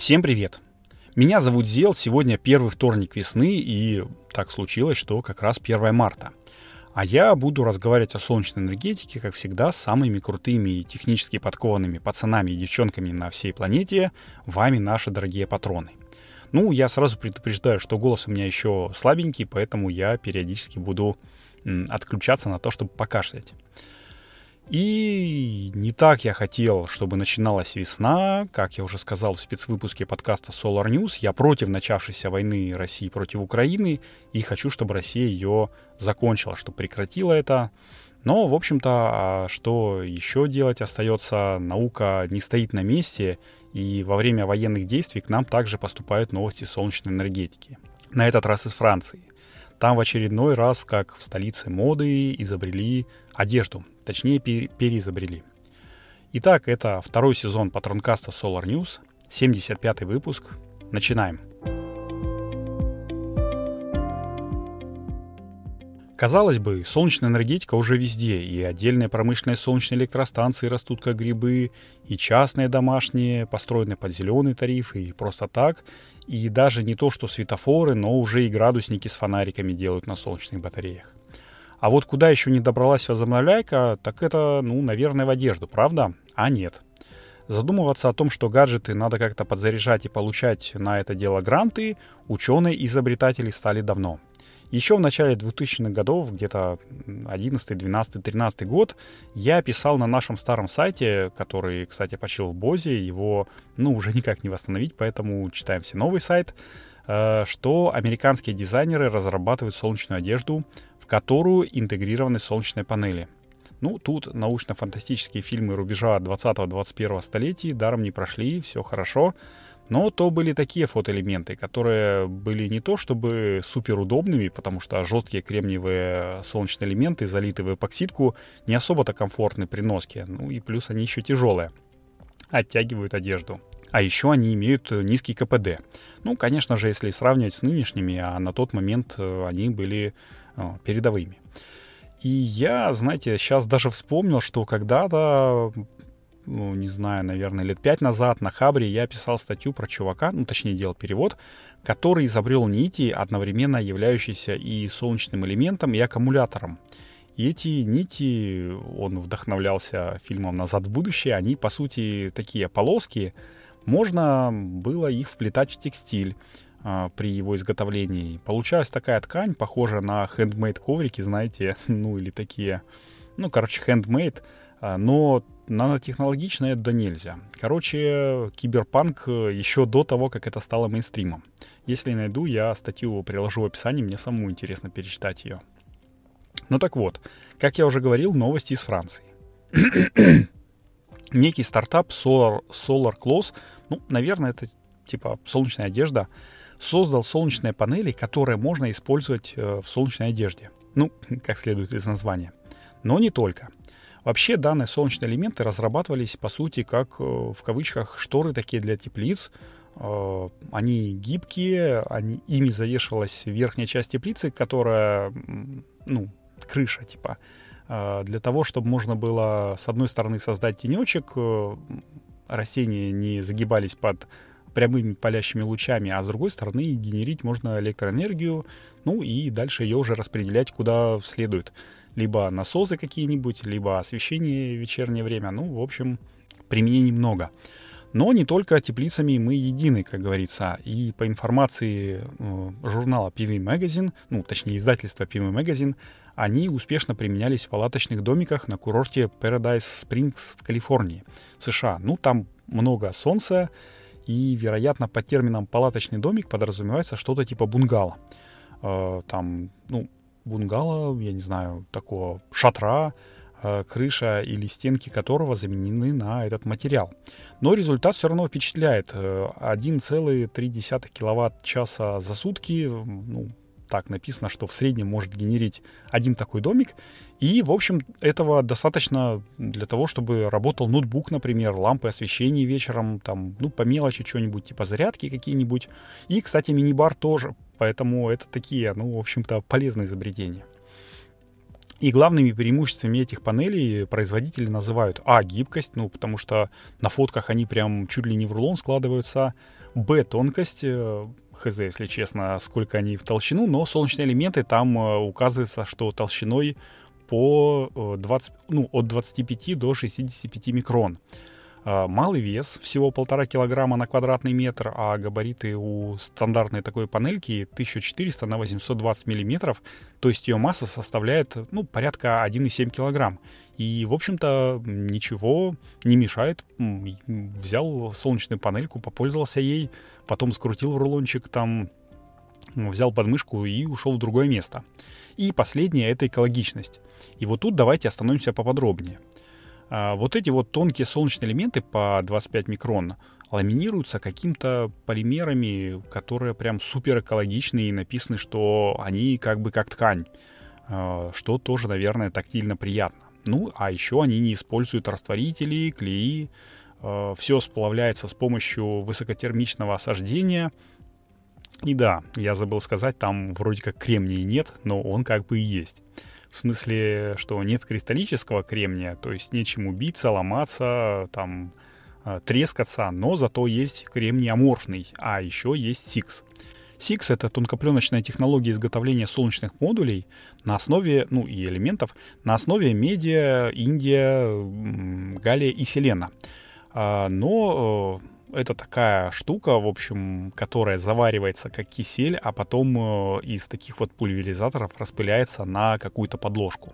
Всем привет! Меня зовут Зел, сегодня первый вторник весны, и так случилось, что как раз 1 марта. А я буду разговаривать о солнечной энергетике, как всегда, с самыми крутыми и технически подкованными пацанами и девчонками на всей планете, вами наши дорогие патроны. Ну, я сразу предупреждаю, что голос у меня еще слабенький, поэтому я периодически буду отключаться на то, чтобы покашлять. И не так я хотел, чтобы начиналась весна. Как я уже сказал в спецвыпуске подкаста Solar News, я против начавшейся войны России против Украины и хочу, чтобы Россия ее закончила, чтобы прекратила это. Но, в общем-то, а что еще делать остается? Наука не стоит на месте, и во время военных действий к нам также поступают новости солнечной энергетики. На этот раз из Франции. Там в очередной раз, как в столице моды, изобрели одежду, точнее переизобрели. Итак, это второй сезон патронкаста Solar News, 75 выпуск. Начинаем. Казалось бы, солнечная энергетика уже везде, и отдельные промышленные солнечные электростанции растут как грибы, и частные домашние, построенные под зеленый тариф, и просто так, и даже не то, что светофоры, но уже и градусники с фонариками делают на солнечных батареях. А вот куда еще не добралась возобновляйка, так это, ну, наверное, в одежду, правда? А нет. Задумываться о том, что гаджеты надо как-то подзаряжать и получать на это дело гранты, ученые-изобретатели стали давно – еще в начале 2000-х годов, где-то 11, 12, 13 год, я писал на нашем старом сайте, который, кстати, почил в Бозе, его, ну, уже никак не восстановить, поэтому читаем все новый сайт, э, что американские дизайнеры разрабатывают солнечную одежду, которую интегрированы солнечные панели. Ну, тут научно-фантастические фильмы рубежа 20-21 столетий даром не прошли, все хорошо. Но то были такие фотоэлементы, которые были не то чтобы супер удобными, потому что жесткие кремниевые солнечные элементы, залитые в эпоксидку, не особо-то комфортны при носке. Ну и плюс они еще тяжелые. Оттягивают одежду. А еще они имеют низкий КПД. Ну, конечно же, если сравнивать с нынешними, а на тот момент э, они были о, передовыми. И я, знаете, сейчас даже вспомнил, что когда-то ну, не знаю, наверное, лет пять назад на Хабре я писал статью про чувака, ну, точнее, делал перевод, который изобрел нити, одновременно являющиеся и солнечным элементом, и аккумулятором. И эти нити, он вдохновлялся фильмом «Назад в будущее», они, по сути, такие полоски, можно было их вплетать в текстиль а, при его изготовлении. Получалась такая ткань, похожая на хендмейд коврики, знаете, ну или такие, ну, короче, хендмейд, а, но нанотехнологично это да нельзя. Короче, киберпанк э, еще до того, как это стало мейнстримом. Если найду, я статью приложу в описании, мне самому интересно перечитать ее. Ну так вот, как я уже говорил, новости из Франции. Некий стартап Solar, Solar Close, ну, наверное, это типа солнечная одежда, создал солнечные панели, которые можно использовать э, в солнечной одежде. Ну, как следует из названия. Но не только – Вообще данные солнечные элементы разрабатывались, по сути, как э, в кавычках шторы такие для теплиц. Э, они гибкие, они, ими завешивалась верхняя часть теплицы, которая, ну, крыша типа, для того, чтобы можно было с одной стороны создать тенечек, растения не загибались под прямыми палящими лучами, а с другой стороны генерить можно электроэнергию, ну и дальше ее уже распределять куда следует либо насосы какие-нибудь, либо освещение в вечернее время. Ну, в общем, применений много. Но не только теплицами мы едины, как говорится. И по информации э, журнала PV Magazine, ну, точнее, издательства PV Magazine, они успешно применялись в палаточных домиках на курорте Paradise Springs в Калифорнии, США. Ну, там много солнца, и, вероятно, под термином «палаточный домик» подразумевается что-то типа бунгало. Э, там, ну, бунгало, я не знаю, такого шатра, э, крыша или стенки которого заменены на этот материал. Но результат все равно впечатляет. 1,3 э, киловатт-часа за сутки, ну, так написано, что в среднем может генерить один такой домик. И, в общем, этого достаточно для того, чтобы работал ноутбук, например, лампы освещения вечером, там, ну, по мелочи что-нибудь, типа зарядки какие-нибудь. И, кстати, мини-бар тоже Поэтому это такие, ну, в общем-то, полезные изобретения. И главными преимуществами этих панелей производители называют А. Гибкость, ну, потому что на фотках они прям чуть ли не в рулон складываются. Б. Тонкость, э, хз, если честно, сколько они в толщину, но солнечные элементы там э, указывается, что толщиной по 20, э, ну, от 25 до 65 микрон. А, малый вес, всего полтора килограмма на квадратный метр, а габариты у стандартной такой панельки 1400 на 820 миллиметров, то есть ее масса составляет ну, порядка 1,7 килограмм. И, в общем-то, ничего не мешает. Взял солнечную панельку, попользовался ей, потом скрутил в рулончик, там взял подмышку и ушел в другое место. И последнее — это экологичность. И вот тут давайте остановимся поподробнее. А, вот эти вот тонкие солнечные элементы по 25 микрон ламинируются каким-то полимерами, которые прям супер экологичные и написаны, что они как бы как ткань, а, что тоже, наверное, тактильно приятно. Ну, а еще они не используют растворители, клеи, а, все сплавляется с помощью высокотермичного осаждения. И да, я забыл сказать, там вроде как кремния нет, но он как бы и есть. В смысле, что нет кристаллического кремния, то есть нечему биться, ломаться, там, а, трескаться, но зато есть кремний аморфный, а еще есть SIX. SIX — это тонкопленочная технология изготовления солнечных модулей на основе, ну и элементов, на основе медиа, индия, галлия и селена. А, но э, это такая штука, в общем, которая заваривается как кисель, а потом э, из таких вот пульверизаторов распыляется на какую-то подложку.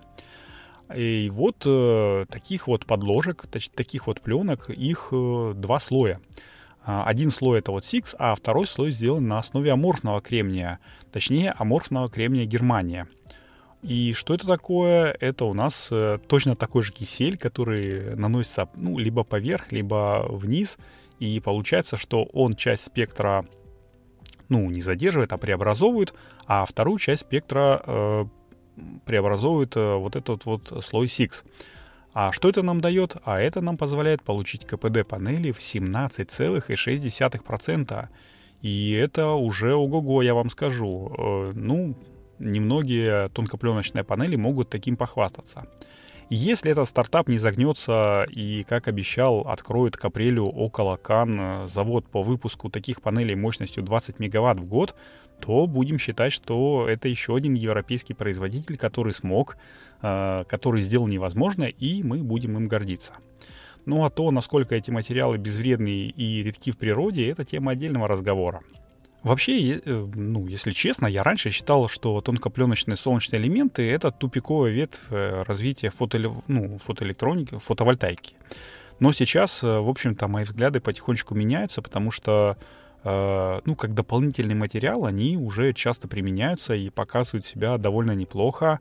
И вот э, таких вот подложек, таких вот пленок, их э, два слоя. А, один слой это вот Six, а второй слой сделан на основе аморфного кремния, точнее аморфного кремния Германия. И что это такое? Это у нас э, точно такой же кисель, который наносится ну, либо поверх, либо вниз, и получается, что он часть спектра, ну, не задерживает, а преобразовывает, а вторую часть спектра э, преобразовывает э, вот этот вот слой SIX. А что это нам дает? А это нам позволяет получить КПД панели в 17,6%. И это уже ого-го, я вам скажу. Э, ну, немногие тонкопленочные панели могут таким похвастаться. Если этот стартап не загнется и, как обещал, откроет к апрелю около Кан э, завод по выпуску таких панелей мощностью 20 мегаватт в год, то будем считать, что это еще один европейский производитель, который смог, э, который сделал невозможное, и мы будем им гордиться. Ну а то, насколько эти материалы безвредны и редки в природе, это тема отдельного разговора. Вообще, э, ну, если честно, я раньше считал, что тонкопленочные солнечные элементы — это тупиковая ветвь э, развития фотоэле... ну, фотоэлектроники, фотовольтайки. Но сейчас, э, в общем-то, мои взгляды потихонечку меняются, потому что, ну, как дополнительный материал, они уже часто применяются и показывают себя довольно неплохо.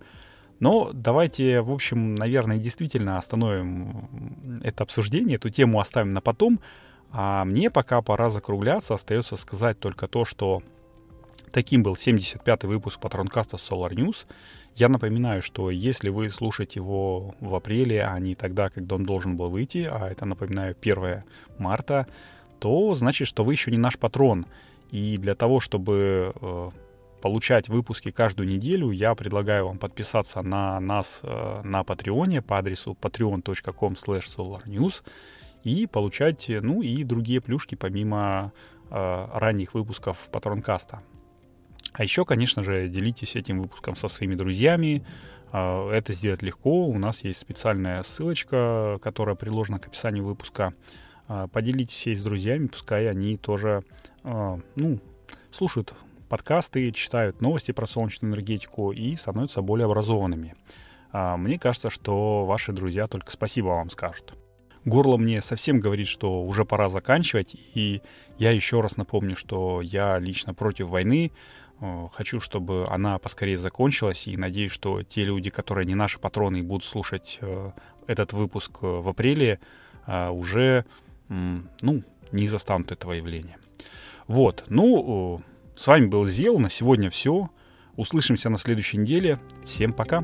Но давайте, в общем, наверное, действительно остановим это обсуждение, эту тему оставим на потом, а мне пока пора закругляться. Остается сказать только то, что таким был 75-й выпуск Патронкаста Solar News. Я напоминаю, что если вы слушаете его в апреле, а не тогда, когда он должен был выйти, а это, напоминаю, 1 марта, то значит, что вы еще не наш патрон. И для того, чтобы э, получать выпуски каждую неделю, я предлагаю вам подписаться на нас э, на Патреоне по адресу patreon.com solarnews и получать, ну, и другие плюшки помимо э, ранних выпусков Патронкаста. А еще, конечно же, делитесь этим выпуском со своими друзьями. Э, это сделать легко. У нас есть специальная ссылочка, которая приложена к описанию выпуска. Э, поделитесь ей с друзьями, пускай они тоже, э, ну, слушают подкасты, читают новости про солнечную энергетику и становятся более образованными. Мне кажется, что ваши друзья только спасибо вам скажут горло мне совсем говорит, что уже пора заканчивать. И я еще раз напомню, что я лично против войны. Э, хочу, чтобы она поскорее закончилась. И надеюсь, что те люди, которые не наши патроны будут слушать э, этот выпуск э, в апреле, уже ну, не застанут этого явления. Вот. Ну, с вами был Зел. На сегодня все. Услышимся на следующей неделе. Всем пока.